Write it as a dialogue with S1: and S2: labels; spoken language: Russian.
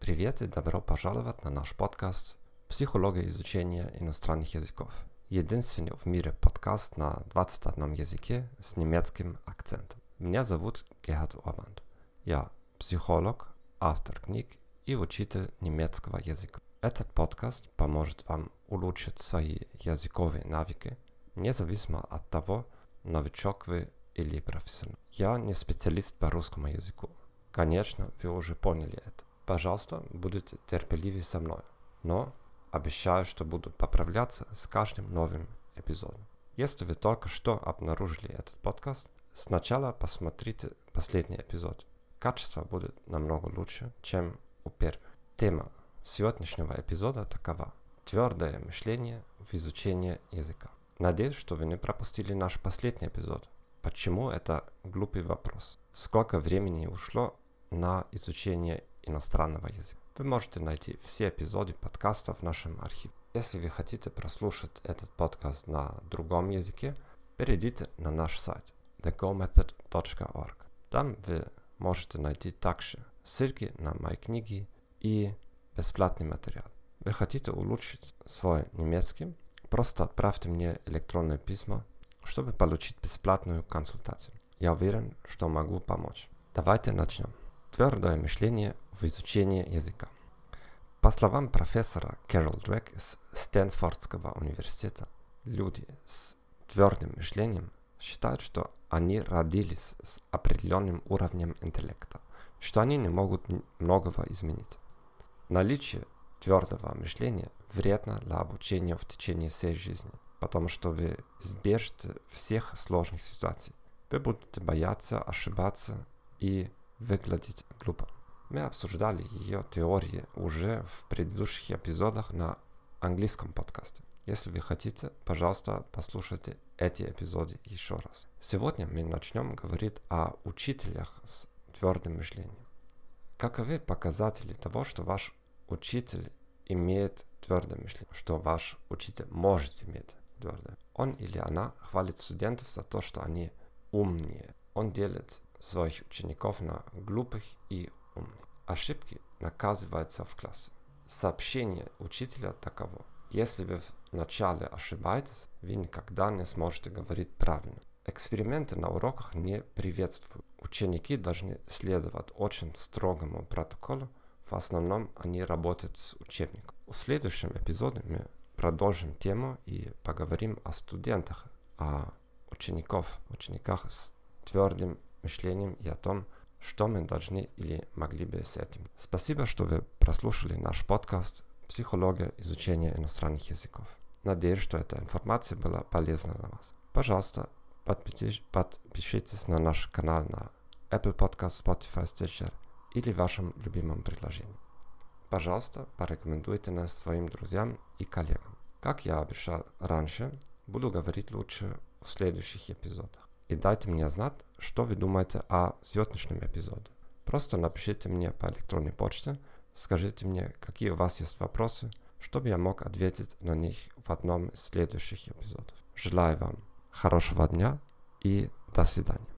S1: Привет и добро пожаловать на наш подкаст «Психология изучения иностранных языков». Единственный в мире подкаст на 21 языке с немецким акцентом. Меня зовут Герхард Орбанд. Я психолог, автор книг и учитель немецкого языка. Этот подкаст поможет вам улучшить свои языковые навыки, независимо от того, новичок вы или профессионал. Я не специалист по русскому языку. Конечно, вы уже поняли это. Пожалуйста, будьте терпеливы со мной. Но обещаю, что буду поправляться с каждым новым эпизодом. Если вы только что обнаружили этот подкаст, сначала посмотрите последний эпизод. Качество будет намного лучше, чем у первых. Тема сегодняшнего эпизода такова. Твердое мышление в изучении языка. Надеюсь, что вы не пропустили наш последний эпизод. Почему это глупый вопрос? Сколько времени ушло на изучение иностранного языка. Вы можете найти все эпизоды подкаста в нашем архиве. Если вы хотите прослушать этот подкаст на другом языке, перейдите на наш сайт thegomethod.org. Там вы можете найти также ссылки на мои книги и бесплатный материал. Вы хотите улучшить свой немецкий? Просто отправьте мне электронное письмо, чтобы получить бесплатную консультацию. Я уверен, что могу помочь. Давайте начнем. Твердое мышление в изучении языка. По словам профессора Кэрол Дрек из Стэнфордского университета, люди с твердым мышлением считают, что они родились с определенным уровнем интеллекта, что они не могут многого изменить. Наличие твердого мышления вредно для обучения в течение всей жизни, потому что вы избежите всех сложных ситуаций. Вы будете бояться ошибаться и выглядеть глупо. Мы обсуждали ее теории уже в предыдущих эпизодах на английском подкасте. Если вы хотите, пожалуйста, послушайте эти эпизоды еще раз. Сегодня мы начнем говорить о учителях с твердым мышлением. Каковы показатели того, что ваш учитель имеет твердое мышление, что ваш учитель может иметь твердое? Он или она хвалит студентов за то, что они умнее. Он делит своих учеников на глупых и умных. Ошибки наказываются в классе. Сообщение учителя таково. Если вы вначале ошибаетесь, вы никогда не сможете говорить правильно. Эксперименты на уроках не приветствуют. Ученики должны следовать очень строгому протоколу. В основном они работают с учебником. В следующем эпизоде мы продолжим тему и поговорим о студентах, о учеников, учениках с твердым мышлением и о том, что мы должны или могли бы с этим. Спасибо, что вы прослушали наш подкаст «Психология изучения иностранных языков». Надеюсь, что эта информация была полезна для вас. Пожалуйста, подпишитесь на наш канал на Apple Podcast, Spotify, Stitcher или вашем любимом приложении. Пожалуйста, порекомендуйте нас своим друзьям и коллегам. Как я обещал раньше, буду говорить лучше в следующих эпизодах и дайте мне знать, что вы думаете о сегодняшнем эпизоде. Просто напишите мне по электронной почте, скажите мне, какие у вас есть вопросы, чтобы я мог ответить на них в одном из следующих эпизодов. Желаю вам хорошего дня и до свидания.